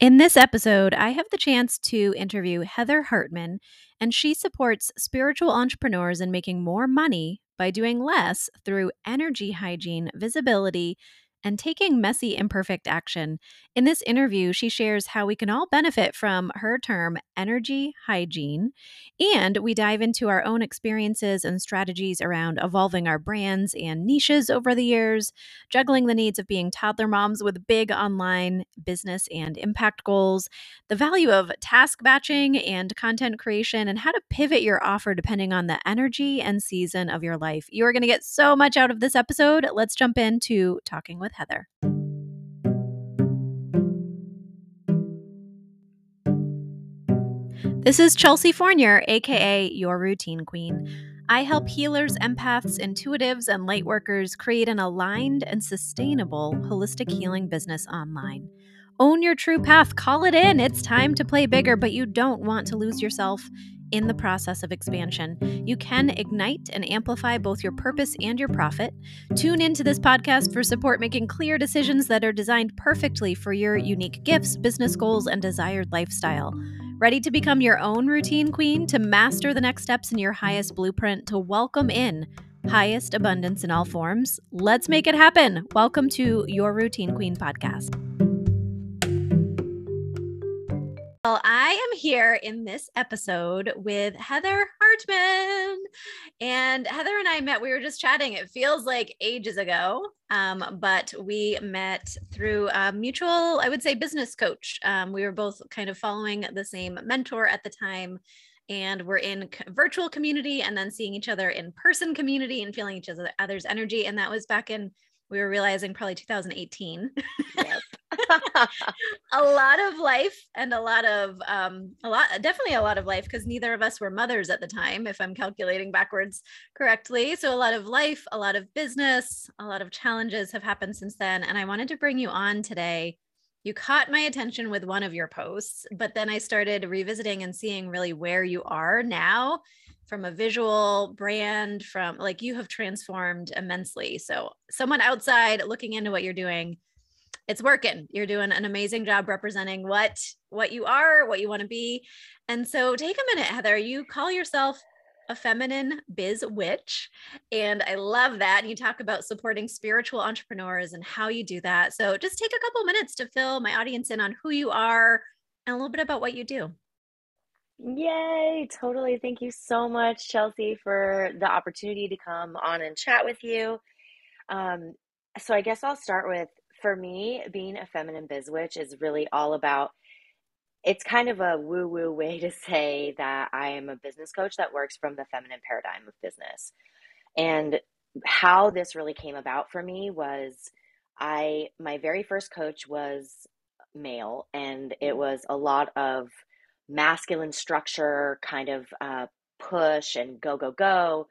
In this episode, I have the chance to interview Heather Hartman, and she supports spiritual entrepreneurs in making more money by doing less through energy hygiene, visibility, and taking messy, imperfect action. In this interview, she shares how we can all benefit from her term, energy hygiene. And we dive into our own experiences and strategies around evolving our brands and niches over the years, juggling the needs of being toddler moms with big online business and impact goals, the value of task batching and content creation, and how to pivot your offer depending on the energy and season of your life. You are going to get so much out of this episode. Let's jump into talking with Heather. This is Chelsea Fournier, aka Your Routine Queen. I help healers, empaths, intuitives, and lightworkers create an aligned and sustainable holistic healing business online. Own your true path, call it in. It's time to play bigger, but you don't want to lose yourself in the process of expansion. You can ignite and amplify both your purpose and your profit. Tune into this podcast for support making clear decisions that are designed perfectly for your unique gifts, business goals, and desired lifestyle. Ready to become your own routine queen, to master the next steps in your highest blueprint, to welcome in highest abundance in all forms? Let's make it happen. Welcome to Your Routine Queen podcast. Well, I am here in this episode with Heather Hartman. And Heather and I met, we were just chatting. It feels like ages ago, um, but we met through a mutual, I would say, business coach. Um, we were both kind of following the same mentor at the time. And we're in virtual community and then seeing each other in person community and feeling each other's energy. And that was back in, we were realizing probably 2018. Yep. a lot of life and a lot of um a lot definitely a lot of life because neither of us were mothers at the time if i'm calculating backwards correctly. So a lot of life a lot of business a lot of challenges have happened since then and i wanted to bring you on today. You caught my attention with one of your posts but then i started revisiting and seeing really where you are now from a visual brand from like you have transformed immensely. So someone outside looking into what you're doing it's working. You're doing an amazing job representing what what you are what you want to be. And so take a minute heather you call yourself a feminine biz witch and i love that. And you talk about supporting spiritual entrepreneurs and how you do that. So just take a couple minutes to fill my audience in on who you are and a little bit about what you do. Yay, totally. Thank you so much, Chelsea, for the opportunity to come on and chat with you. Um, so, I guess I'll start with for me, being a feminine biz witch is really all about it's kind of a woo woo way to say that I am a business coach that works from the feminine paradigm of business. And how this really came about for me was I, my very first coach was male, and it was a lot of masculine structure, kind of uh, push and go, go, go.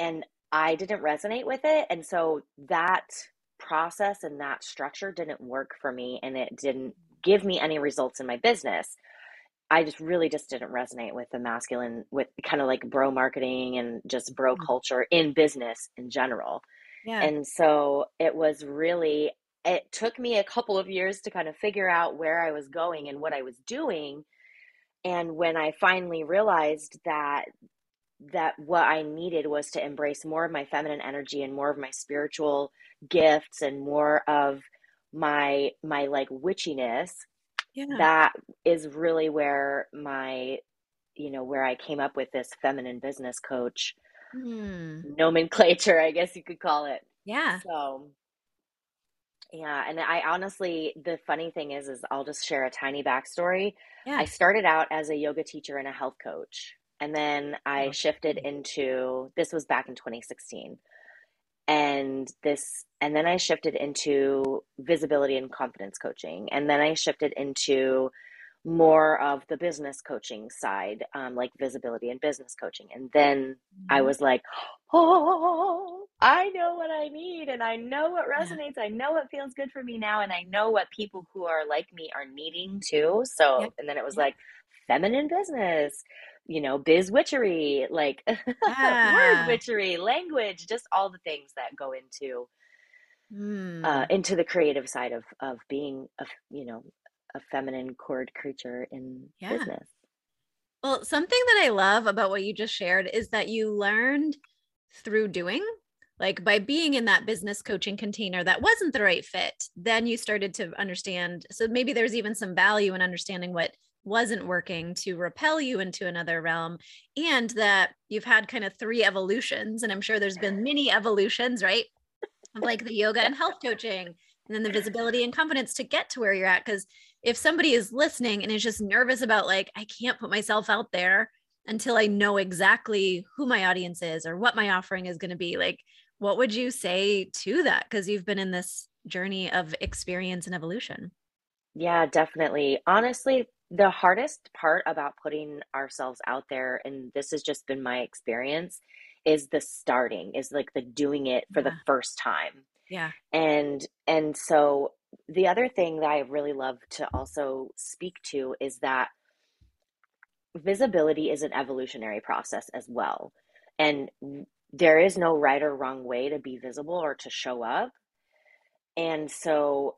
And I didn't resonate with it. And so that process and that structure didn't work for me and it didn't give me any results in my business. I just really just didn't resonate with the masculine, with kind of like bro marketing and just bro mm-hmm. culture in business in general. Yeah. And so it was really, it took me a couple of years to kind of figure out where I was going and what I was doing. And when I finally realized that that what I needed was to embrace more of my feminine energy and more of my spiritual gifts and more of my my like witchiness yeah. that is really where my you know where i came up with this feminine business coach hmm. nomenclature i guess you could call it yeah so yeah and i honestly the funny thing is is i'll just share a tiny backstory yeah. i started out as a yoga teacher and a health coach and then i oh. shifted into this was back in 2016 and this and then i shifted into visibility and confidence coaching and then i shifted into more of the business coaching side um, like visibility and business coaching and then mm-hmm. i was like oh i know what i need and i know what resonates i know what feels good for me now and i know what people who are like me are needing too so yep. and then it was yep. like feminine business you know, biz witchery, like yeah. word witchery, language, just all the things that go into mm. uh, into the creative side of of being a you know a feminine cord creature in yeah. business. Well, something that I love about what you just shared is that you learned through doing like by being in that business coaching container that wasn't the right fit then you started to understand so maybe there's even some value in understanding what wasn't working to repel you into another realm and that you've had kind of three evolutions and i'm sure there's been many evolutions right? Like the yoga and health coaching and then the visibility and confidence to get to where you're at because if somebody is listening and is just nervous about like i can't put myself out there until i know exactly who my audience is or what my offering is going to be like what would you say to that? Because you've been in this journey of experience and evolution. Yeah definitely. Honestly the hardest part about putting ourselves out there and this has just been my experience is the starting is like the doing it for yeah. the first time. Yeah. And and so the other thing that i really love to also speak to is that visibility is an evolutionary process as well. And there is no right or wrong way to be visible or to show up. And so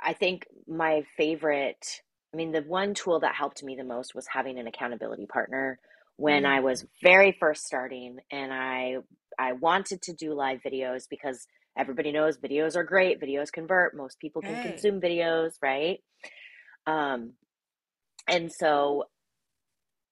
i think my favorite I mean, the one tool that helped me the most was having an accountability partner when mm-hmm. I was very first starting and I I wanted to do live videos because everybody knows videos are great, videos convert, most people can right. consume videos, right? Um and so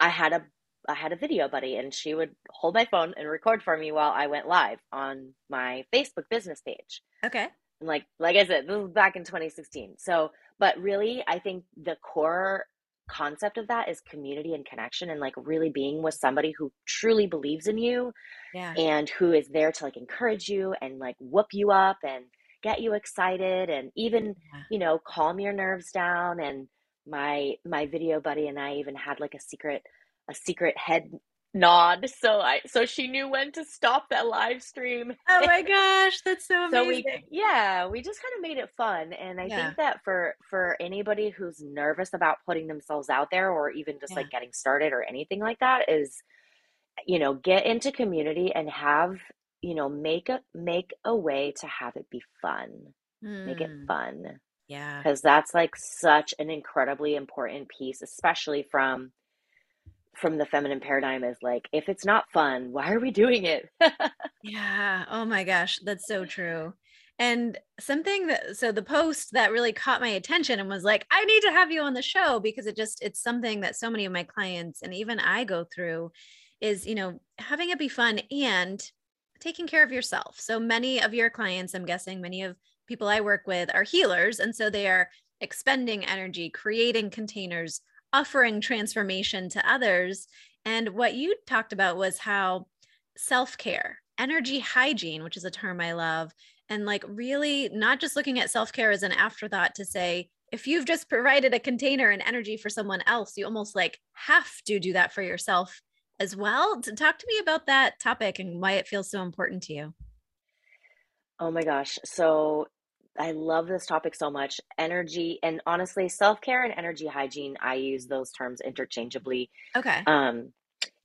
I had a I had a video buddy and she would hold my phone and record for me while I went live on my Facebook business page. Okay. like like I said, this was back in 2016. So but really, I think the core concept of that is community and connection and like really being with somebody who truly believes in you yeah. and who is there to like encourage you and like whoop you up and get you excited and even yeah. you know calm your nerves down and my my video buddy and I even had like a secret a secret head nod so i so she knew when to stop that live stream oh my gosh that's so amazing so we yeah we just kind of made it fun and i yeah. think that for for anybody who's nervous about putting themselves out there or even just yeah. like getting started or anything like that is you know get into community and have you know make a make a way to have it be fun mm. make it hmm. fun yeah because that's like such an incredibly important piece especially from from the feminine paradigm is like if it's not fun why are we doing it? Yeah. Oh my gosh. That's so true. And something that so the post that really caught my attention and was like i need to have you on the show because it just it's something that so many of my clients and even i go through is you know having it be fun and taking care of yourself. So many of your clients i'm guessing many of people i work with are healers. And so they are expending energy creating containers offering transformation to others. And what you talked about was how self care, energy hygiene, which is a term I love, and like really not just looking at self care as an afterthought to say, if you've just provided a container and energy for someone else, you almost like have to do that for yourself as well. To talk to me about that topic and why it feels so important to you. Oh my gosh. So I love this topic so much. Energy and honestly, self care and energy hygiene, I use those terms interchangeably. Okay. Um,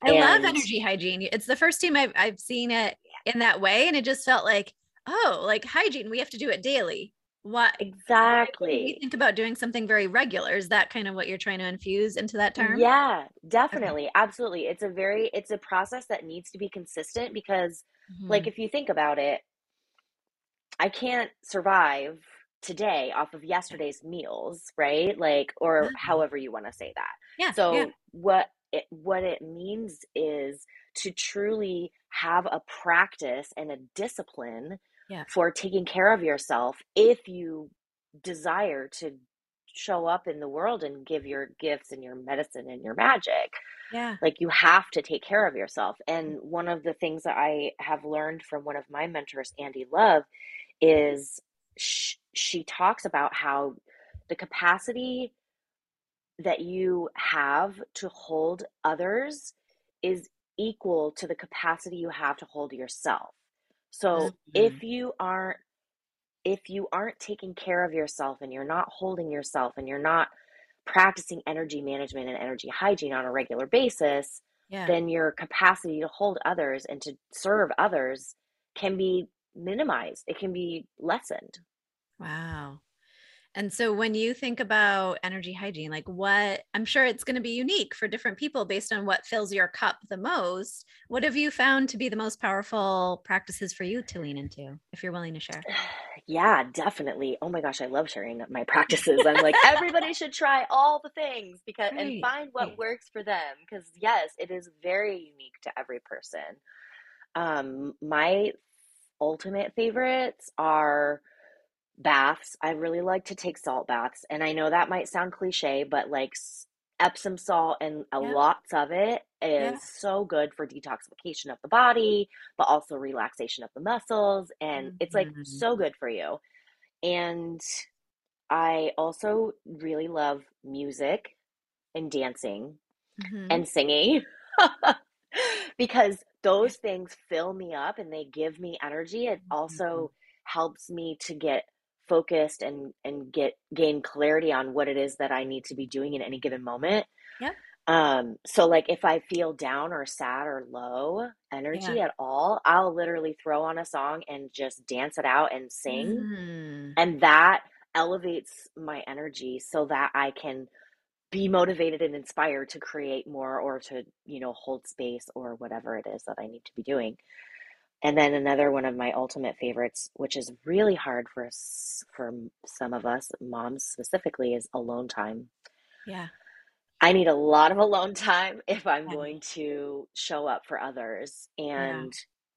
I and, love energy hygiene. It's the first time I've, I've seen it in that way. And it just felt like, oh, like hygiene, we have to do it daily. What exactly? You think about doing something very regular. Is that kind of what you're trying to infuse into that term? Yeah, definitely. Okay. Absolutely. It's a very, it's a process that needs to be consistent because, mm-hmm. like, if you think about it, I can't survive today off of yesterday's meals, right? Like, or mm-hmm. however you want to say that. Yeah. So yeah. what it what it means is to truly have a practice and a discipline yeah. for taking care of yourself if you desire to show up in the world and give your gifts and your medicine and your magic. Yeah. Like you have to take care of yourself. And one of the things that I have learned from one of my mentors, Andy Love, is sh- she talks about how the capacity that you have to hold others is equal to the capacity you have to hold yourself. So mm-hmm. if you aren't if you aren't taking care of yourself and you're not holding yourself and you're not practicing energy management and energy hygiene on a regular basis, yeah. then your capacity to hold others and to serve others can be minimized, it can be lessened. Wow. And so when you think about energy hygiene, like what I'm sure it's going to be unique for different people based on what fills your cup the most. What have you found to be the most powerful practices for you to lean into if you're willing to share? Yeah, definitely. Oh my gosh, I love sharing my practices. I'm like, everybody should try all the things because and find what works for them. Because yes, it is very unique to every person. Um, my ultimate favorites are baths. I really like to take salt baths, and I know that might sound cliche, but like Epsom salt and a Yeah. lots of it is Yeah. so good for detoxification of the body, but also relaxation of the muscles, and it's like Mhm. so good for you. And I also really love music and dancing Mhm. and singing because. Those things fill me up and they give me energy. It Mhm. also helps me to get focused and and get gain clarity on what it is that I need to be doing in any given moment. Yep. Um, so like if I feel down or sad or low Yeah. energy at all, I'll literally throw on a song and just dance it out and sing. Mm. And that elevates my energy so that I can be motivated and inspired to create more or to, you know, hold space or whatever it is that I need to be doing. And then another one of my ultimate favorites, which is really hard for us, for some of us, moms specifically, is alone time. Yeah. I need a lot of alone time if I'm Yeah. going to show up for others. Yeah. And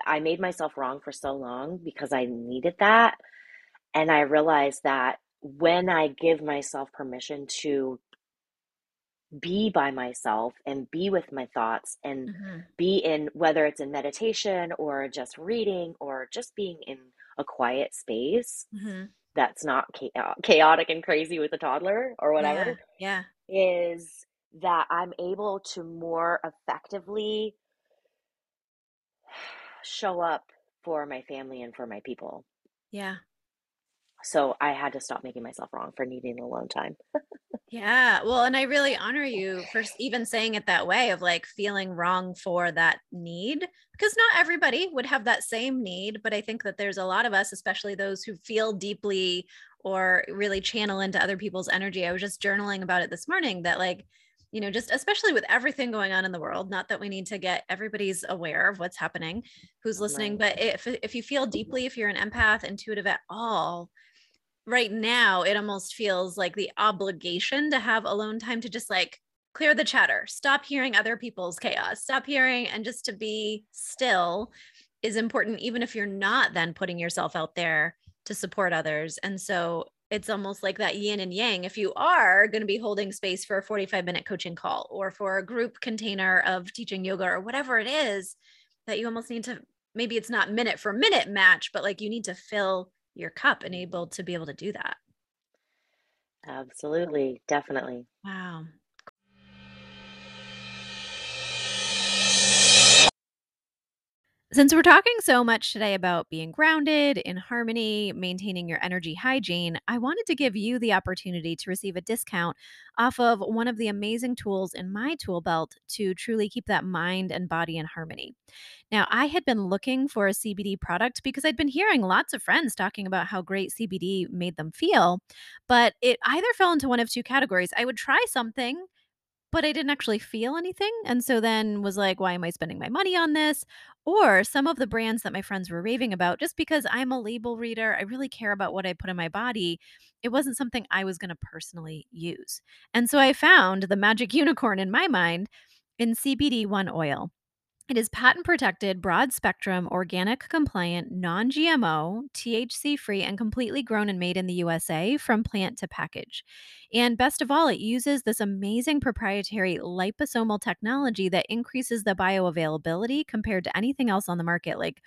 I made myself wrong for so long because I needed that. And I realized that when I give myself permission to be by myself and be with my thoughts and Mhm. be in whether it's in meditation or just reading or just being in a quiet space Mhm. that's not cha- chaotic and crazy with a toddler or Yeah. whatever Yeah. is that I'm able to more effectively show up for my family and for my people. Yeah. So I had to stop making myself wrong for needing alone time. Yeah. Well, and I really honor you for even saying it that way of like feeling wrong for that need because not everybody would have that same need. But I think that there's a lot of us, especially those who feel deeply or really channel into other people's energy. I was just journaling about it this morning that, like, you know, just especially with everything going on in the world, not that we need to get everybody's aware of what's happening, who's listening, Right. but if if you feel deeply, if you're an empath, intuitive at all, right now it almost feels like the obligation to have alone time to just like clear the chatter stop hearing other people's chaos stop hearing and just to be still is important even if you're not then putting yourself out there to support others. And so it's almost like that yin and yang if you are going to be holding space for a 45 minute coaching call or for a group container of teaching yoga or whatever it is that you almost need to maybe it's not minute for minute match but like you need to fill your cup and able to be able to do that. Absolutely. Definitely. Wow. Since we're talking so much today about being grounded, in harmony, maintaining your energy hygiene, I wanted to give you the opportunity to receive a discount off of one of the amazing tools in my tool belt to truly keep that mind and body in harmony. Now, I had been looking for a CBD product because I'd been hearing lots of friends talking about how great CBD made them feel, but it either fell into one of two categories. I would try something but I didn't actually feel anything. And so then was like, why am I spending my money on this? Or some of the brands that my friends were raving about, just because I'm a label reader, I really care about what I put in my body. It wasn't something I was going to personally use. And so I found the magic unicorn in my mind in CBD One Oil. It is patent protected, broad spectrum, organic compliant, non GMO, THC free, and completely grown and made in the USA from plant to package. And best of all, it uses this amazing proprietary liposomal technology that increases the bioavailability compared to anything else on the market, like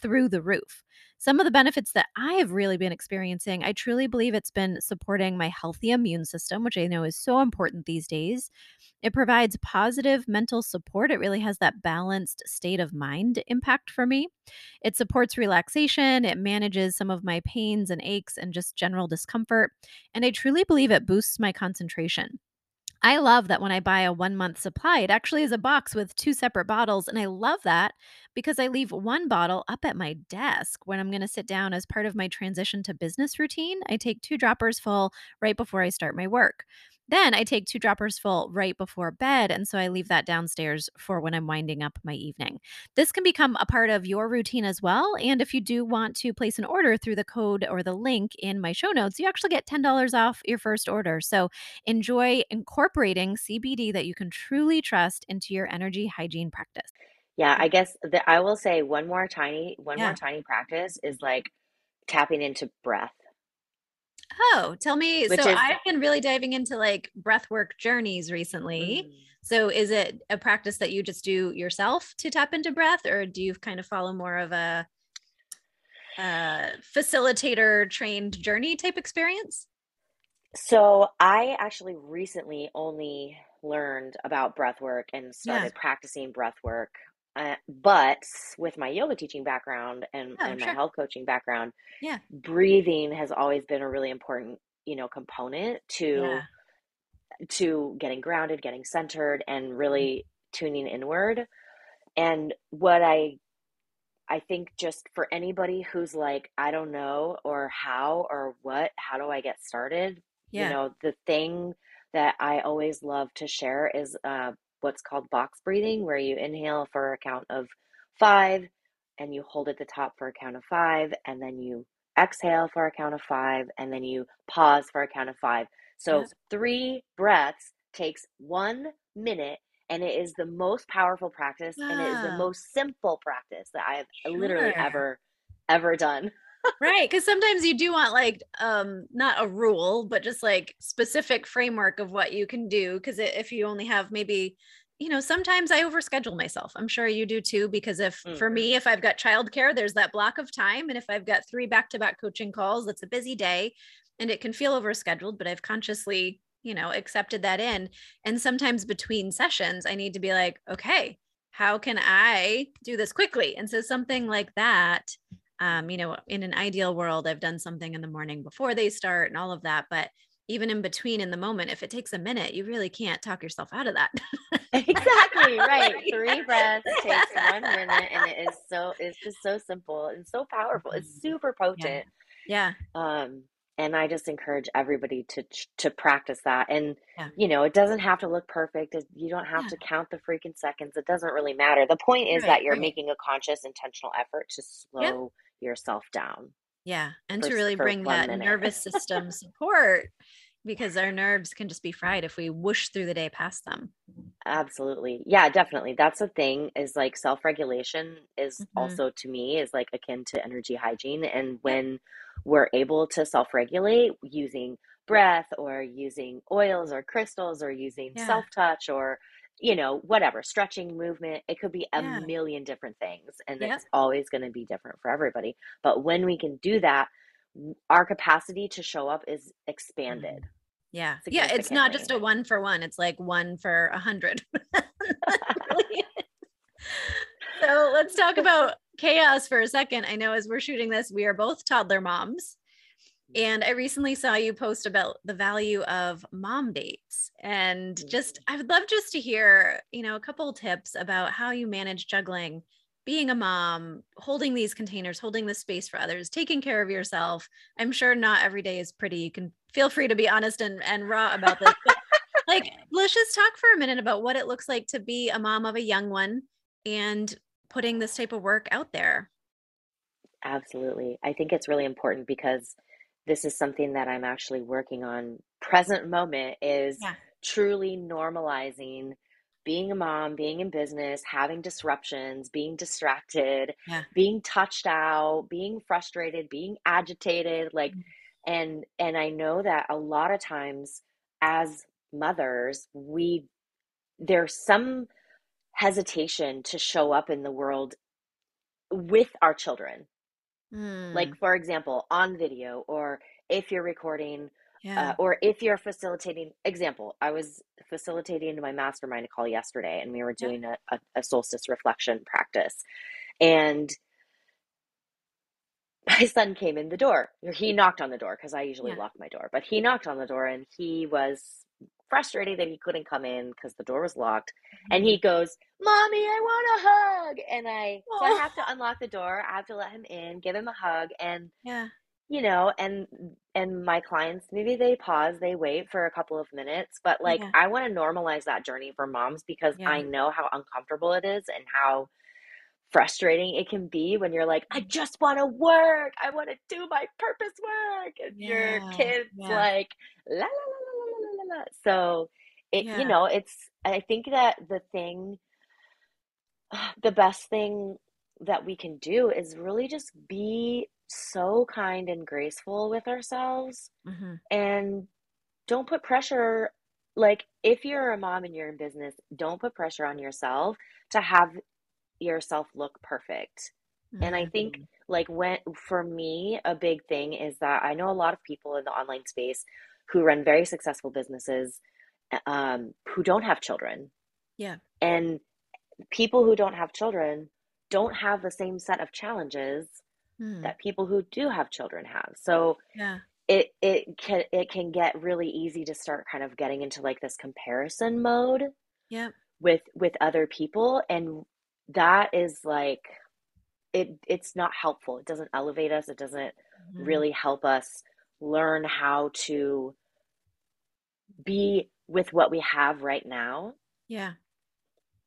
through the roof. Some of the benefits that I have really been experiencing, I truly believe it's been supporting my healthy immune system, which I know is so important these days. It provides positive mental support. It really has that balanced state of mind impact for me. It supports relaxation. It manages some of my pains and aches and just general discomfort. And I truly believe it boosts my concentration. I love that when I buy a one month supply, it actually is a box with two separate bottles. And I love that because I leave one bottle up at my desk when I'm going to sit down as part of my transition to business routine. I take two droppers full right before I start my work. Then I take two droppers full right before bed. And so I leave that downstairs for when I'm winding up my evening. This can become a part of your routine as well. And if you do want to place an order through the code or the link in my show notes, you actually get $10 off your first order. So enjoy incorporating CBD that you can truly trust into your energy hygiene practice. Yeah, I guess that I will say one more tiny one more tiny practice is like tapping into breath, Oh, tell me. which So is I've been really diving into like breath work journeys recently. Mm. So is it a practice that you just do yourself to tap into breath, or do you kind of follow more of a, uh facilitator trained journey type experience? So I actually recently only learned about breath work and Yeah. started practicing breath work. Uh, but with my yoga teaching background and, Oh, and my sure. health coaching background, Yeah. breathing has always been a really important, you know, component to Yeah. to getting grounded, getting centered, and Mhm. really tuning inward. And what I I think just for anybody who's like, I don't know, or how, or what, how do I get started? You know, the thing that I always love to share is uh, what's called box breathing, where you inhale for a count of five and you hold at the top for a count of five, and then you exhale for a count of five, and then you pause for a count of five. So three breaths takes one minute and it is the most powerful practice and it is the most simple practice that I've literally ever ever done. Right, because sometimes you do want like um not a rule, but just like specific framework of what you can do. Because if you only have maybe, you know, sometimes I overschedule myself. I'm sure you do too. Because if for Mhm. me, if I've got childcare, there's that block of time, and if I've got three back-to-back coaching calls, that's a busy day, and it can feel overscheduled. But I've consciously, you know, accepted that in. And sometimes between sessions, I need to be like, okay, how can I do this quickly? And so something like that um, you know, in an ideal world, I've done something in the morning before they start and all of that. But even in between, in the moment, if it takes a minute, you really can't talk yourself out of that. Exactly, right. Three breaths takes one minute and it is so it's just so simple and so powerful. It's Mhm. super potent. Yeah. Um and I just encourage everybody to to practice that. And Yeah. you know, it doesn't have to look perfect. You don't have Yeah. to count the freaking seconds. It doesn't really matter. The point is Right. that you're Right. making a conscious intentional effort to slow yourself down Yeah. And for to really bring that minute. nervous system support because our nerves can just be fried if we whoosh through the day past them. Absolutely. Yeah, definitely. That's the thing is like self-regulation is hmm also to me is like akin to energy hygiene. And when we're able to self-regulate using breath or using oils or crystals or using Yeah. self-touch or you know, whatever, stretching movement, it could be a Yeah. million different things and Yep. it's always going to be different for everybody. But when we can do that, our capacity to show up is expanded Mhm. Yeah. Yeah. It's not just a one for one, it's like one for a hundred. so let's talk about chaos for a second. I know as we're shooting this, we are both toddler moms. And I recently saw you post about the value of mom dates. And mm-hmm. just, I would love just to hear, you know, a couple tips about how you manage juggling being a mom, holding these containers, holding the space for others, taking care of yourself. I'm sure not every day is pretty. You can feel free to be honest and, and raw about this. But like, let's just talk for a minute about what it looks like to be a mom of a young one and putting this type of work out there. Absolutely. I think it's really important because this is something that I'm actually working on present moment is Yeah. truly normalizing being a mom, being in business, having disruptions, being distracted, Yeah. being touched out, being frustrated, being agitated, like Mhm. and and I know that a lot of times as mothers, we there's some hesitation to show up in the world with our children. Like Mm, for example, on video or if you're recording uh, or if you're facilitating example i was facilitating my mastermind call yesterday and we were Yeah. doing a, a, a solstice reflection practice and my son came in the door he knocked on the door because i usually Yeah. lock my door but he knocked on the door and he was frustrating that he couldn't come in because the door was locked. And mm-hmm. he goes, Mommy, I want a hug. And I, so I Oh, have to unlock the door. I have to let him in, give him a hug. And, yeah. you know, and, and my clients, maybe they pause, they wait for a couple of minutes, but like, Yeah. I want to normalize that journey for moms because Yeah. I know how uncomfortable it is and how frustrating it can be when you're like, I just want to work. I want to do my purpose work. And your kid's Yeah. like, la, la, la, So it, you know, it's, I think that the thing, the best thing that we can do is really just be so kind and graceful with ourselves hmm and don't put pressure. Like, if you're a mom and you're in business, don't put pressure on yourself to have yourself look perfect. And I think, Mhm. like, when for me, a big thing is that I know a lot of people in the online space who run very successful businesses um, who don't have children. Yeah. And people who don't have children don't have the same set of challenges Mm. that people who do have children have. So Yeah. it it can it can get really easy to start kind of getting into like this comparison mode Yep. with with other people and that is like it it's not helpful. It doesn't elevate us. It doesn't Mhm. really help us learn how to be with what we have right now Yeah.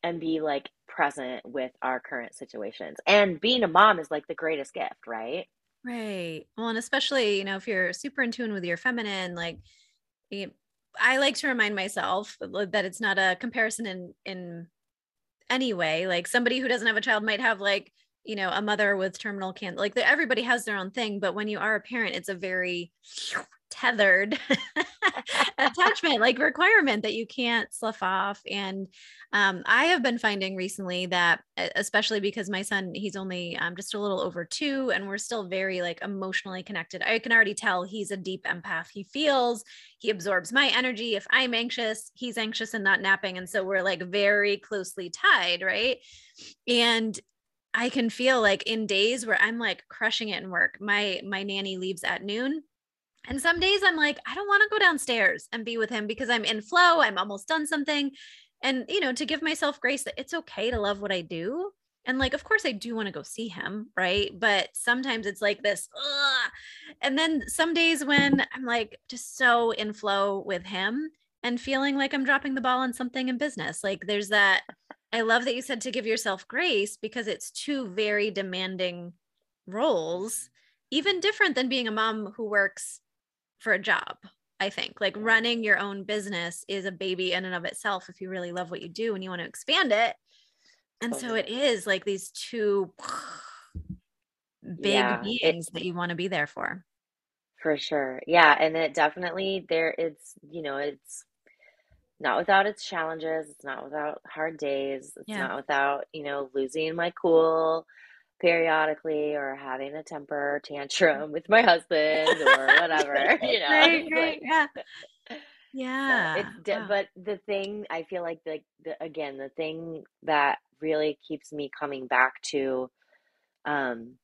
and be like present with our current situations. And being a mom is like the greatest gift, right? Right. Well, and especially, you know, if you're super in tune with your feminine, like I like to remind myself that it's not a comparison in in any way. Like somebody who doesn't have a child might have like, you know, a mother with terminal cancer. Like the, everybody has their own thing, but when you are a parent, it's a very tethered attachment like requirement that you can't slough off and um, i have been finding recently that especially because my son he's only um, just a little over two and we're still very like emotionally connected. I can already tell he's a deep empath. He feels he absorbs my energy. If i'm anxious he's anxious and not napping and so we're like very closely tied right? And i can feel like in days where i'm like crushing it in work my my nanny leaves at noon and some days I'm like, I don't want to go downstairs and be with him because I'm in flow. I'm almost done something. And, you know, to give myself grace that it's okay to love what I do. And like, of course, I do want to go see him. Right. But sometimes it's like this. Ugh. And then some days when I'm like just so in flow with him and feeling like I'm dropping the ball on something in business. Like, there's that. I love that you said to give yourself grace because it's two very demanding roles, even different than being a mom who works for a job. I think like running your own business is a baby in and of itself if you really love what you do and you want to expand it. And so it is like these two big Yeah, beings that you want to be there for. for sure. Yeah, and it definitely there it's, you know, it's not without its challenges. It's not without hard days. It's Yeah. not without, you know, losing my cool periodically or having a temper tantrum with my husband or whatever, you know. right, right. Yeah. so Yeah. Wow. but the thing I feel like the, the again, the thing that really keeps me coming back to um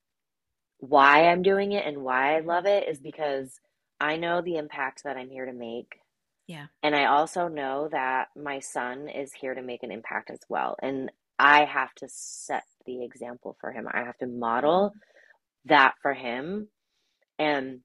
why I'm doing it and why I love it is because I know the impact that I'm here to make. Yeah. And I also know that my son is here to make an impact as well. And I have to set the example for him. I have to model that for him. And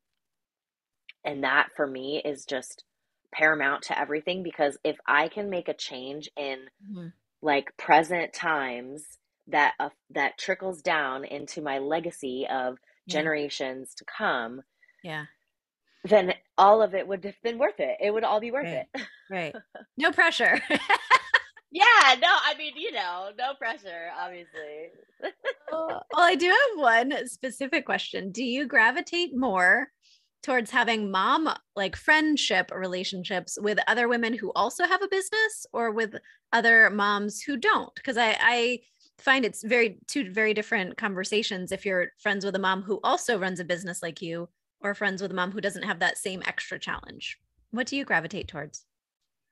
and that for me is just paramount to everything because if I can make a change in Mhm. like present times that uh, that trickles down into my legacy of Yeah. generations to come, Yeah. then all of it would have been worth it. It would all be worth Right. it. Right. No pressure. Yeah, no, I mean, you know, no pressure, obviously. well, I do have one specific question. Do you gravitate more towards having mom like friendship relationships with other women who also have a business or with other moms who don't? Because I, I find it's very two very different conversations if you're friends with a mom who also runs a business like you or friends with a mom who doesn't have that same extra challenge. What do you gravitate towards?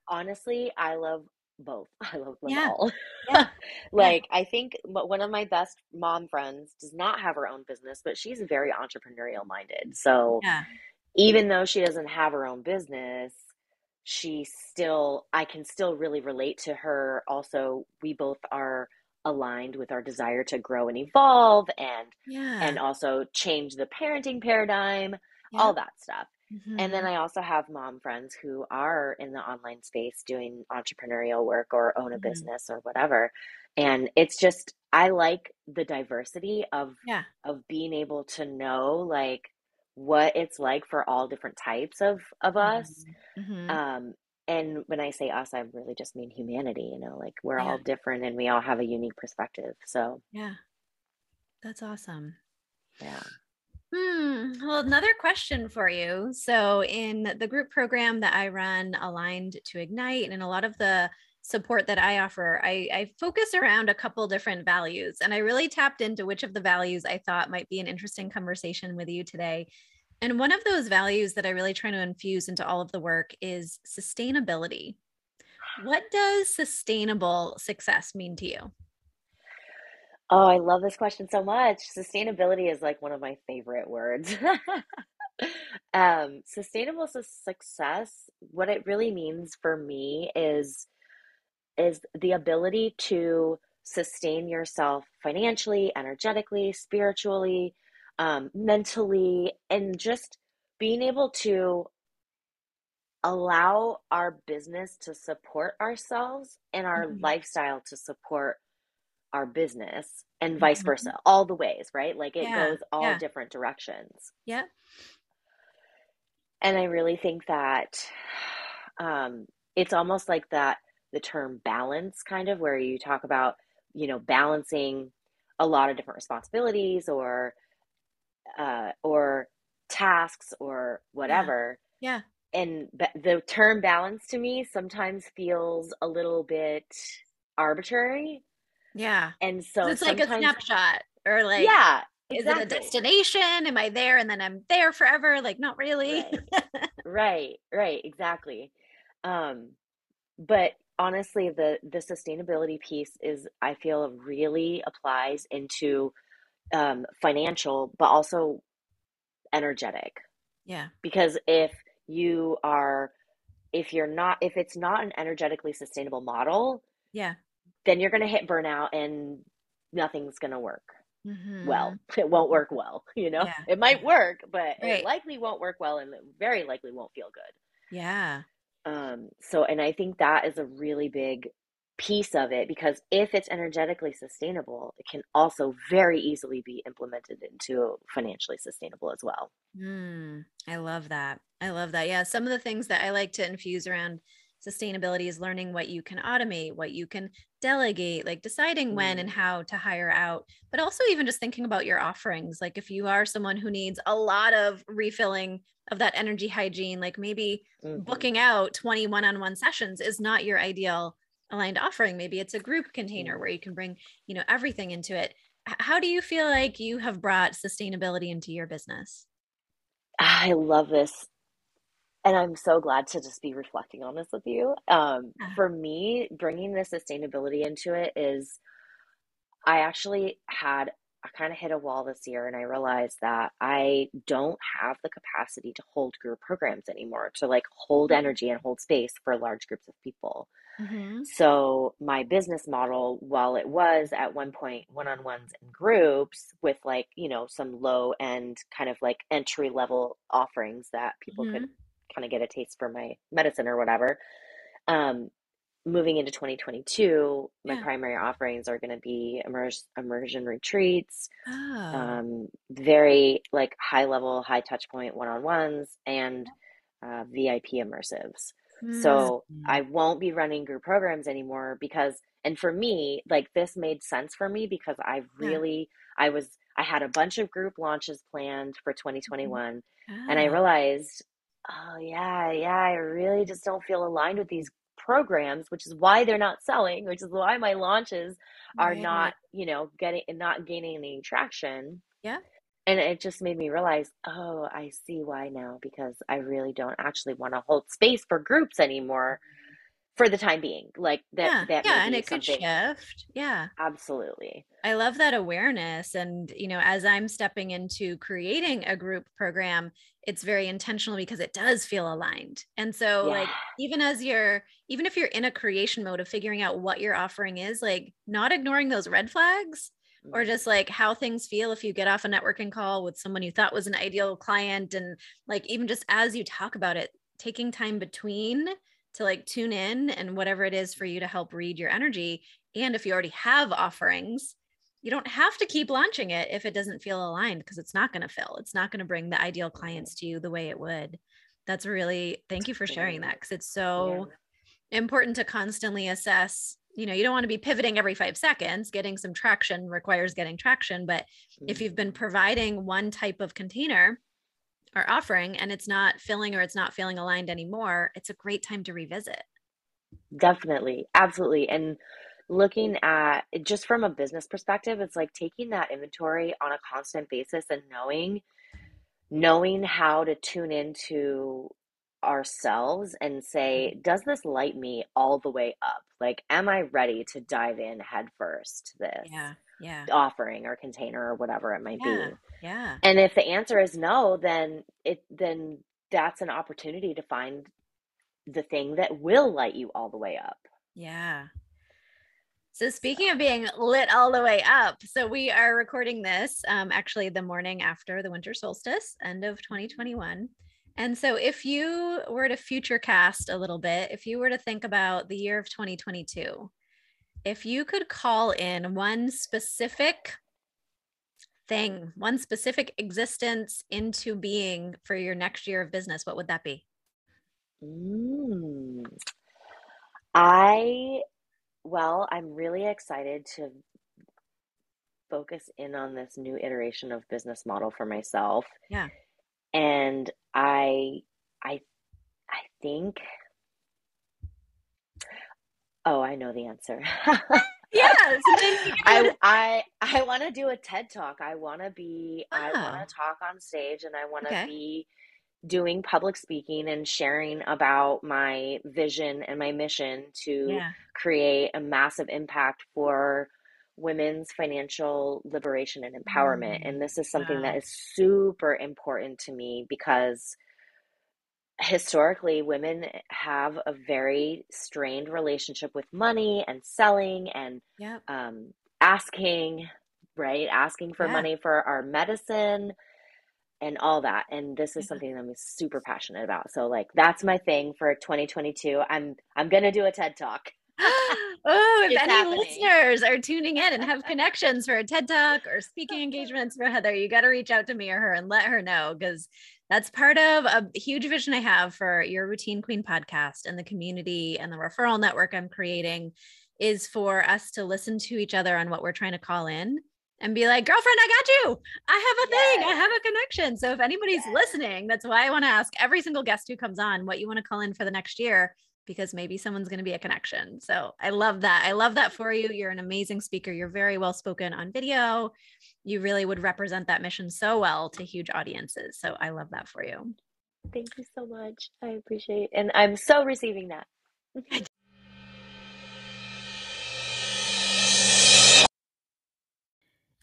Honestly, I love both. I love them Yeah. all. Yeah. Yeah. Like, I think one of my best mom friends does not have her own business, but she's very entrepreneurial minded. Mm, so Yeah. even though she doesn't have her own business, she still I can still really relate to her. Also, we both are aligned with our desire to grow and evolve and Yeah. and also change the parenting paradigm, Yeah. all that stuff. And then Mhm. I also have mom friends who are in the online space doing entrepreneurial work or own a Mhm. business or whatever. And it's just I like the diversity of Yeah. of being able to know like what it's like for all different types of of us. Mhm. Mhm. Um and when I say us, I really just mean humanity, you know, like we're Yeah. all different and we all have a unique perspective. So, Yeah. That's awesome. yeah. Hmm. Well, another question for you. So, in the group program that I run, Aligned to Ignite, and a lot of the support that I offer, I, I focus around a couple different values. And I really tapped into which of the values I thought might be an interesting conversation with you today. And one of those values that I really try to infuse into all of the work is sustainability. What does sustainable success mean to you? Oh, I love this question so much. Sustainability is like one of my favorite words. Um, sustainable su- success, what it really means for me is is the ability to sustain yourself financially, energetically, spiritually, um, mentally, and just being able to allow our business to support ourselves and our Mhm. lifestyle to support our business and vice Mhm. versa, all the ways, right? Like it Yeah. goes all Yeah. different directions. Yeah. And I really think that um, it's almost like that the term balance, kind of, where you talk about, you know, balancing a lot of different responsibilities or uh, or tasks or Yeah. whatever. Yeah. And ba- the term balance to me sometimes feels a little bit arbitrary. Yeah. And so it's like a snapshot or like yeah, is it a destination? Am I there and then I'm there forever? Like not really. Right. Right, right, exactly. Um, but honestly, the the sustainability piece is, I feel, really applies into um, financial, but also energetic. Yeah. Because if you are, if you're not, if it's not an energetically sustainable model, Yeah. Then you're going to hit burnout and nothing's going to work well. Mhm. It won't work well, you know? Yeah. It might work, but it likely won't work well and it very likely won't feel good. Yeah. Um, so, and I think that is a really big piece of it because if it's energetically sustainable, it can also very easily be implemented into financially sustainable as well. Mm, I love that. I love that. Yeah. Some of the things that I like to infuse around sustainability is learning what you can automate, what you can delegate, like deciding when and Mm, how to hire out, but also even just thinking about your offerings. Like if you are someone who needs a lot of refilling of that energy hygiene, like maybe mhm, booking out 20 one-on-one sessions is not your ideal aligned offering. Maybe it's a group container mm. where you can bring, you know, everything into it. How do you feel like you have brought sustainability into your business? I love this. And I'm so glad to just be reflecting on this with you. Um, for me, bringing the sustainability into it is I actually had I kind of hit a wall this year and I realized that I don't have the capacity to hold group programs anymore, to like hold energy and hold space for large groups of people. Mm-hmm. So my business model, while it was at one point one-on-ones and groups with like, you know, some low end kind of like entry level offerings that people could Mm-hmm. Kind of get a taste for my medicine or whatever. Um, moving into 2022, my Yeah. primary offerings are going to be immerse, immersion retreats, Oh, um, very like high level, high touch point one on ones, and uh, VIP immersives. So I mm, won't be running group programs anymore because, and for me, like this made sense for me because I yeah. really, I was, I had a bunch of group launches planned for Mhm. 2021, and I Oh, realized, oh yeah, yeah, I really just don't feel aligned with these programs, which is why they're not selling, which is why my launches are not, you know, getting not gaining any traction. Yeah. And it just made me realize, oh, I see why now, because I really don't actually want to hold space for groups anymore. Mm-hmm. for the time being like that Yeah, that yeah, and it could shift. Yeah. absolutely I love that awareness. And, you know, as I'm stepping into creating a group program, it's very intentional because it does feel aligned. And so, yeah like, even as you're, even if you're in a creation mode of figuring out what your offering is, like, not ignoring those red flags or Mhm. just like how things feel if you get off a networking call with someone you thought was an ideal client. And, like, even just as you talk about it, taking time between to like tune in and whatever it is for you to help read your energy. And if you already have offerings, you don't have to keep launching it if it doesn't feel aligned because it's not going to fill. It's not going to bring the ideal clients to you the way it would. That's really, thank you for sharing that because it's yeah so important to constantly assess. You know, you don't want to be pivoting every five seconds. Getting some traction requires getting traction. But if mm-hmm. you've been providing one type of container or offering and it's not filling or it's not feeling aligned anymore, it's a great time to revisit. definitely absolutely and looking at just from a business perspective it's like taking that inventory on a constant basis and knowing knowing how to tune into ourselves and say, mm-hmm. does this light me all the way up? Like, am I ready to dive in head first to this Yeah. Yeah. offering or container or whatever it might be? Yeah. Yeah. And if the answer is no, then it then that's an opportunity to find the thing that will light you all the way up. Yeah. So speaking of being lit all the way up, so we are recording this um, actually the morning after the winter solstice, end of 2021. And so if you were to future cast a little bit, if you were to think about the year of 2022, if you could call in one specific thing, one specific existence into being for your next year of business, what would that be? mm, I well, I'm really excited to focus in on this new iteration of business model for myself. Yeah. And I I I think oh, I know the answer. Yes. I I I want to do a TED Talk. I want to be I want to talk on stage and I want to okay. be doing public speaking and sharing about my vision and my mission to Yeah. create a massive impact for women's financial liberation and empowerment. Mm, And this is something that wow. is super important to me because historically women have a very strained relationship with money and selling and Yep. um, asking, right? Asking for Yeah. money for our medicine and all that. And this is mm-hmm. something that I'm super passionate about. So like that's my thing for 2022. I'm I'm gonna do a TED Talk. oh, if It's any happening. listeners are tuning in and have connections for a TED Talk or speaking engagements for Heather, you got to reach out to me or her and let her know because that's part of a huge vision I have for your Routine Queen podcast and the community and the referral network I'm creating is for us to listen to each other on what we're trying to call in and be like, girlfriend, I got you. I have a thing. I have a connection. So if anybody's Yes. listening, that's why I want to ask every single guest who comes on what you want to call in for the next year because maybe someone's going to be a connection. So I love that. I love that for you. You're an amazing speaker. You're very well spoken on video. You really would represent that mission so well to huge audiences. So I love that for you. Thank you so much. I appreciate it. and I'm so receiving that.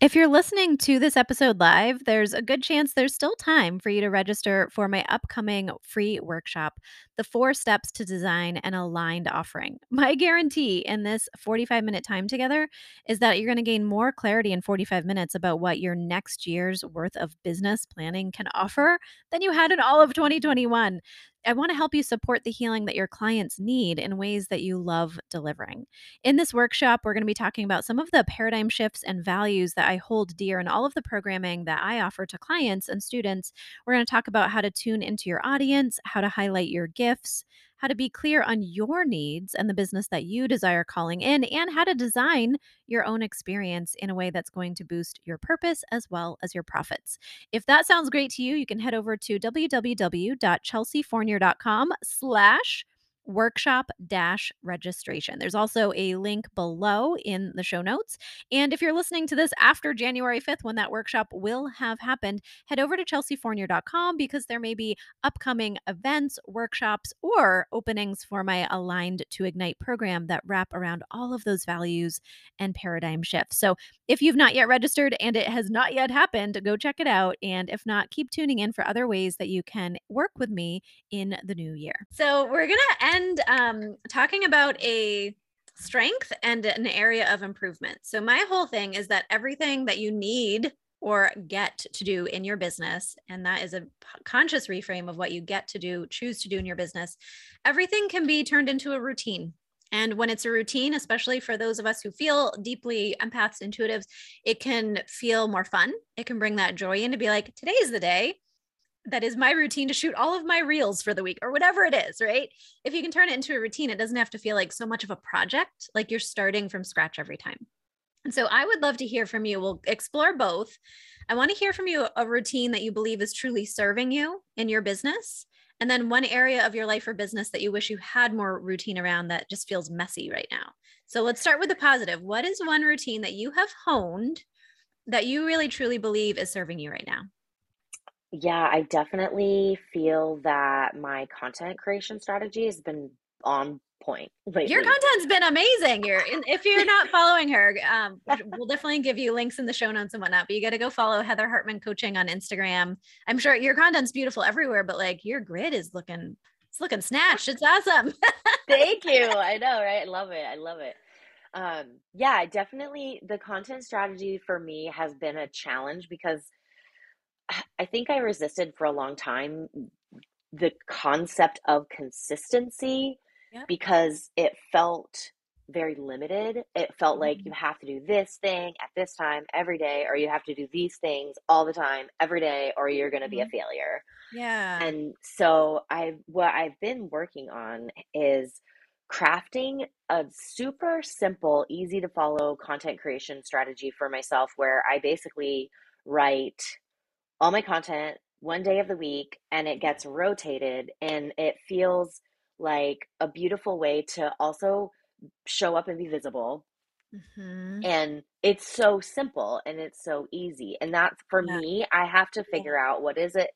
If you're listening to this episode live, there's a good chance there's still time for you to register for my upcoming free workshop, The Four Steps to Design an Aligned Offering. My guarantee in this 45 minute time together is that you're going to gain more clarity in 45 minutes about what your next year's worth of business planning can offer than you had in all of 2021. I want to help you support the healing that your clients need in ways that you love delivering. In this workshop, we're going to be talking about some of the paradigm shifts and values that I hold dear in all of the programming that I offer to clients and students. We're going to talk about how to tune into your audience, how to highlight your gifts, how to be clear on your needs and the business that you desire calling in, and how to design your own experience in a way that's going to boost your purpose as well as your profits. If that sounds great to you, you can head over to www.chelseafournier.com slash workshop dash registration. There's also a link below in the show notes. And if you're listening to this after January 5th, when that workshop will have happened, head over to chelseafournier.com because there may be upcoming events, workshops, or openings for my Aligned to Ignite program that wrap around all of those values and paradigm shifts. So if you've not yet registered and it has not yet happened, go check it out. And if not, keep tuning in for other ways that you can work with me in the new year. So we're going to end um, talking about a strength and an area of improvement. So my whole thing is that everything that you need or get to do in your business and that is a conscious reframe of what you get to do choose to do in your business everything can be turned into a routine and when it's a routine, especially for those of us who feel deeply empaths, intuitives, it can feel more fun. It can bring that joy in to be like, today's the day that is my routine to shoot all of my reels for the week or whatever it is, right? If you can turn it into a routine, it doesn't have to feel like so much of a project, like you're starting from scratch every time. And so I would love to hear from you. We'll explore both. I want to hear from you a routine that you believe is truly serving you in your business and then one area of your life or business that you wish you had more routine around that just feels messy right now. So let's start with the positive. What is one routine that you have honed that you really truly believe is serving you right now? Yeah, I definitely feel that my content creation strategy has been on point lately. Your content's been amazing. You're if you're not following her, um, we'll definitely give you links in the show notes and whatnot. But you got to go follow Heather Hartman Coaching on Instagram. I'm sure your content's beautiful everywhere, but like your grid is looking, it's looking snatched. It's awesome. Thank you. I know, right? I love it. I love it. Um, yeah, definitely the content strategy for me has been a challenge because I think I resisted for a long time the concept of consistency Yep. because it felt very limited. It felt like you mm-hmm. have to do this thing at this time every day, or you have to do these things all the time every day, or you're going to be a mm-hmm. failure. Yeah. And so I what I've been working on is crafting a super simple, easy to follow content creation strategy for myself where I basically write all my content one day of the week and it gets rotated and it feels like a beautiful way to also show up and be visible. Mm-hmm. And it's so simple and it's so easy. And that's for yeah. me, I have to figure yeah. out what is it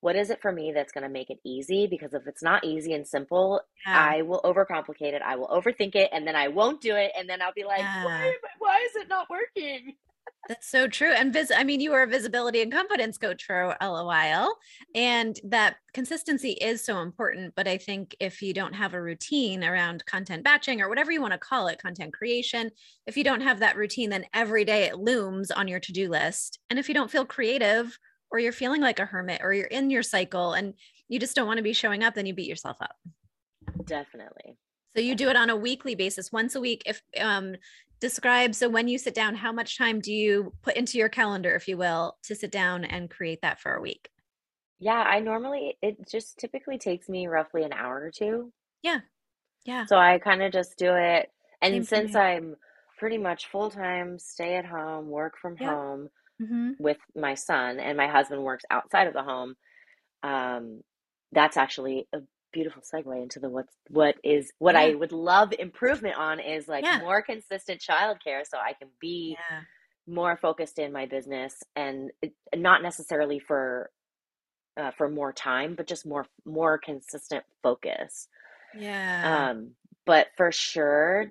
what is it for me that's going to make it easy because if it's not easy and simple yeah. i will overcomplicate it i will overthink it and then i won't do it and then i'll be like why, why is it not working that's so true. And vis- I mean, you were a visibility and confidence coach for a, while, and that consistency is so important. But I think if you don't have a routine around content batching or whatever you want to call it, content creation, if you don't have that routine, then every day it looms on your to do list. And if you don't feel creative or you're feeling like a hermit or you're in your cycle and you just don't want to be showing up, then you beat yourself up. Definitely. So you do it on a weekly basis, once a week. If um, describe so when you sit down how much time do you put into your calendar if you will to sit down and create that for a week? Yeah i normally it just typically takes me roughly an hour or two. Yeah. Yeah. So i kind of just do it and Same since i'm pretty much full-time stay at home work from yeah. home mm-hmm. with my son and my husband works outside of the home um that's actually a beautiful segue into the what's what is what yeah. I would love improvement on is like yeah. more consistent childcare so I can be yeah. more focused in my business and it, not necessarily for uh, for more time but just more more consistent focus. Yeah. Um but for sure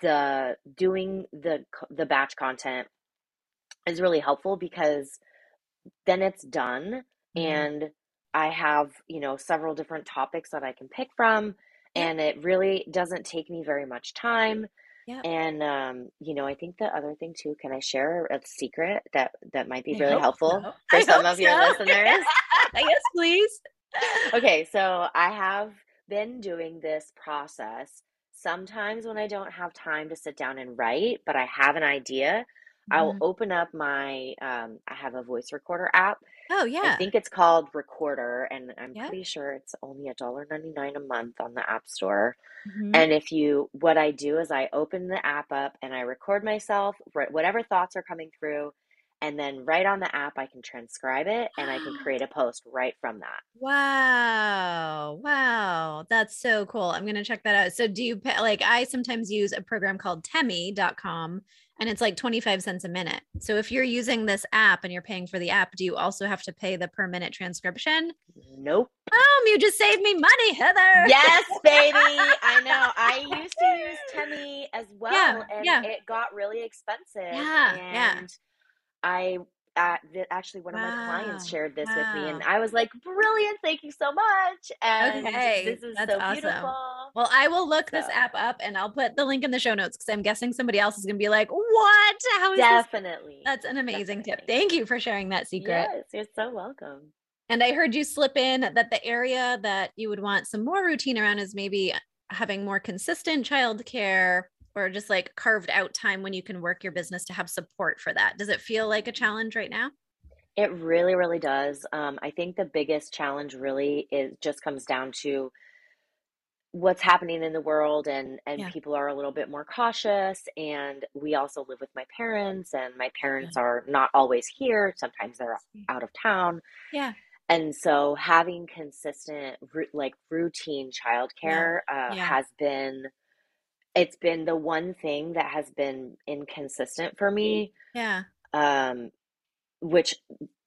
the doing the the batch content is really helpful because then it's done mm-hmm. and I have, you know, several different topics that I can pick from, and it really doesn't take me very much time. Yeah. And um, you know, I think the other thing too, can I share a secret that that might be I really helpful so. for I some of so. your listeners? yes, please. okay, so I have been doing this process sometimes when I don't have time to sit down and write, but I have an idea. I will mm-hmm. open up my um, I have a voice recorder app. Oh yeah. I think it's called Recorder, and I'm yep. pretty sure it's only a dollar ninety nine a month on the App Store. Mm-hmm. And if you, what I do is I open the app up and I record myself, whatever thoughts are coming through, and then right on the app I can transcribe it and I can create a post right from that. Wow. Wow. That's so cool. I'm going to check that out. So do you pay, like I sometimes use a program called temi.com and it's like 25 cents a minute. So if you're using this app and you're paying for the app, do you also have to pay the per minute transcription? Nope. Boom, you just saved me money, Heather. Yes, baby. I know. I used to use Temi as well Yeah, and yeah. it got really expensive. Yeah, yeah. I uh, th- actually one of my clients shared this with me and. I was like, "Brilliant. Thank you so much." And Okay, this is that's so awesome. beautiful. Well, I will look this app up and I'll put the link in the show notes because I'm guessing somebody else is going to be like, what? How is this? Definitely. That's an amazing tip. Thank you for sharing that secret. Yes, you're so welcome. And I heard you slip in that the area that you would want some more routine around is maybe having more consistent childcare or just like carved out time when you can work your business to have support for that. Does it feel like a challenge right now? It really, really does. Um, I think the biggest challenge really is just comes down to what's happening in the world and and Yeah. people are a little bit more cautious and we also live with my parents and my parents are not always here. Sometimes they're out of town. Yeah. And so having consistent like routine childcare uh, Yeah. has been it's been the one thing that has been inconsistent for me Yeah. um, which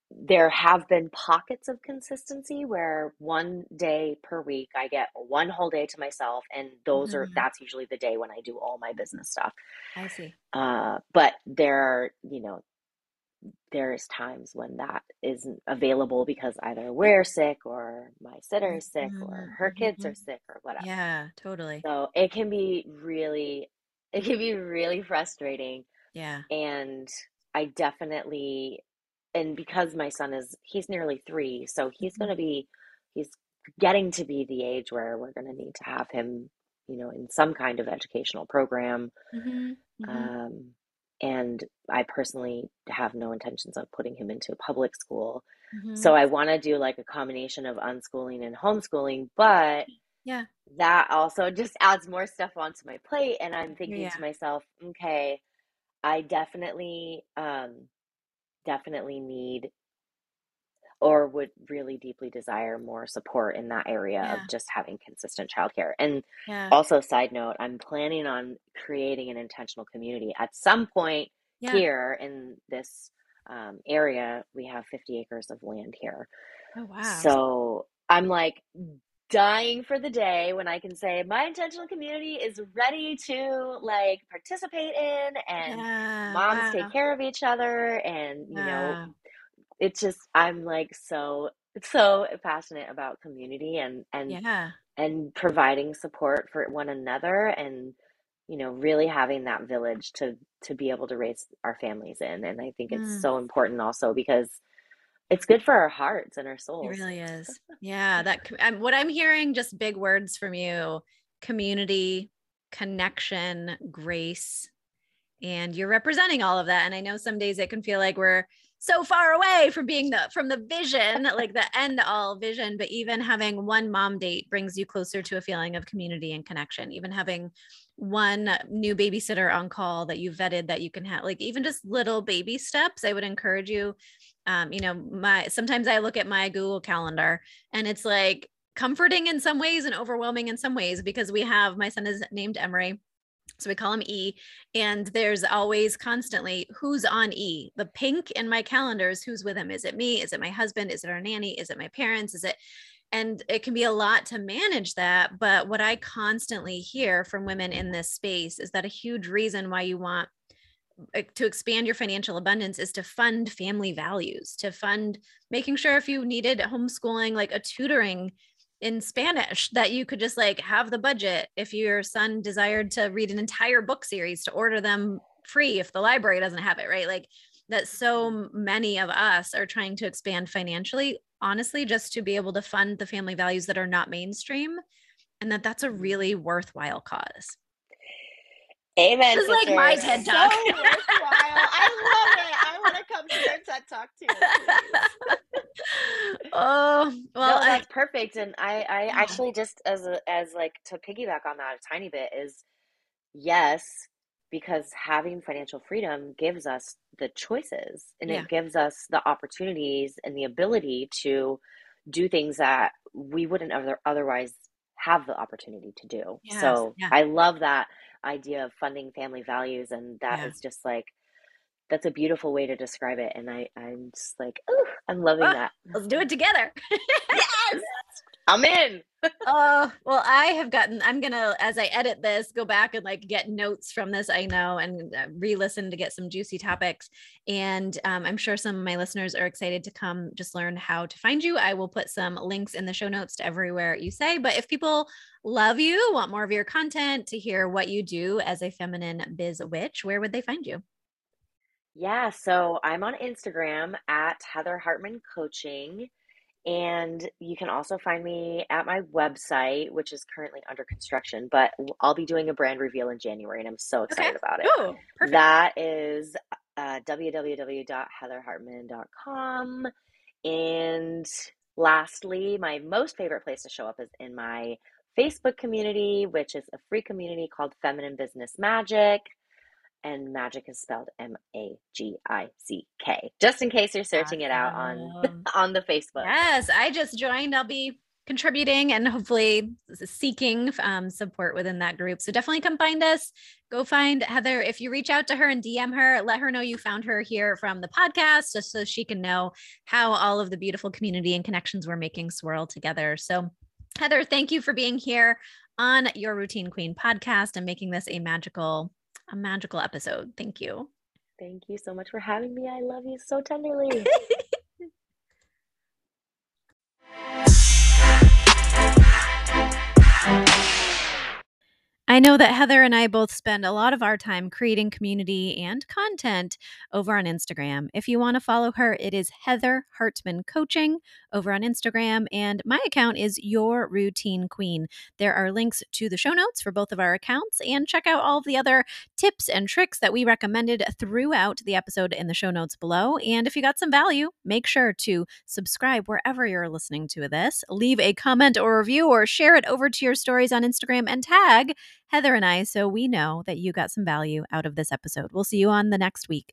there have been pockets of consistency where one day per week I get one whole day to myself, and those are Mhm. that's usually the day when I do all my business stuff. I see. Uh, but there are, you know, there's times when that isn't available because either we're sick or my sitter is sick or her kids are Mhm. sick or whatever. Yeah, totally. So it can be really, it can be really frustrating Yeah. and I definitely and because my son is he's nearly three, so he's Mhm. going to be he's getting to be the age where we're going to need to have him, you know, in some kind of educational program. Mhm, mhm. Um, and I personally have no intentions of putting him into a public school. So Mhm. I want to do like a combination of unschooling and homeschooling, but Yeah. that also just adds more stuff onto my plate. And I'm thinking Yeah. to myself, okay, I definitely, um, definitely need or would really deeply desire more support in that area Yeah. of just having consistent childcare. And Yeah. also, side note, I'm planning on creating an intentional community at some point Yeah. here in this um, area. We have 50 acres of land here. Oh, wow. So I'm like dying for the day when I can say my intentional community is ready to like participate in and moms wow. take care of each other and you know. It's just I'm like so so passionate about community and and Yeah. and providing support for one another and you know really having that village to to be able to raise our families in and I think it's Mm. so important also because it's good for our hearts and our souls. It really is. Yeah, that I'm, what I'm hearing just big words from you, community, connection, grace, and you're representing all of that and I know some days it can feel like we're so far away from being the from the vision, like the end all vision, but even having one mom date brings you closer to a feeling of community and connection. Even having one new babysitter on call that you vetted that you can have like even just little baby steps, I would encourage you um, you know, my sometimes I look at my Google Calendar and it's like comforting in some ways and overwhelming in some ways because we have my son is named Emery. So we call him E. And there's always constantly who's on E. The pink in my calendar is who's with him. Is it me? Is it my husband? Is it our nanny? Is it my parents? Is it and it can be a lot to manage that. But what I constantly hear from women in this space is that a huge reason why you want uh, to expand your financial abundance is to fund family values, to fund making sure if you needed homeschooling, like a tutoring in Spanish, that you could just like have the budget if your son desired to read an entire book series to order them free if the library doesn't have it, right? Like that so many of us are trying to expand financially, honestly, just to be able to fund the family values that are not mainstream. And that that's a really worthwhile cause. Amen. This is like my. TED So Talk. worthwhile. I love it. I want to come to your TED Talk too. Oh well no, I, that's perfect. And I, I Yeah. actually just as a, as like to piggyback on that a tiny bit is yes, because having financial freedom gives us the choices and Yeah. it gives us the opportunities and the ability to do things that we wouldn't other, otherwise have the opportunity to do. Yes. So Yeah. I love that idea of funding family values and that Yeah. is just like that's a beautiful way to describe it and I I'm just like, oh, I'm loving Ah, that. Let's do it together. Yes. I'm in. oh well i have gotten i'm gonna as i edit this go back and like get notes from this i know and uh, re-listen to get some juicy topics and um, i'm sure some of my listeners are excited to come just learn how to find you i will put some links in the show notes to everywhere you say but if people love you want more of your content to hear what you do as a feminine biz witch where would they find you Yeah, so I'm on Instagram at Heather Hartman Coaching. And you can also find me at my website, which is currently under construction, but I'll be doing a brand reveal in January and I'm so okay excited about it. oh perfect That is uh, www.heatherhartman.com. And lastly, my most favorite place to show up is in my Facebook community, which is a free community called Feminine Business Magic. And magic is spelled M A G I C K. Just in case you're searching it out on on the Facebook. Yes, I just joined. I'll be contributing and hopefully seeking um, support within that group. So definitely come find us. Go find Heather. If you reach out to her and DM her, let her know you found her here from the podcast, just so she can know how all of the beautiful community and connections we're making swirl together. So, Heather, thank you for being here on your Routine Queen podcast and making this a magical, a magical episode. Thank you. Thank you so much for having me. I love you so tenderly. I know that Heather and I both spend a lot of our time creating community and content over on Instagram. If you want to follow her, it is Heather Hartman Coaching over on Instagram, and my account is Your Routine Queen. There are links to the show notes for both of our accounts, and check out all of the other tips and tricks that we recommended throughout the episode in the show notes below. And if you got some value, make sure to subscribe wherever you're listening to this, leave a comment or review, or share it over to your stories on Instagram and tag Heather and I so we know that you got some value out of this episode. We'll see you on the next week.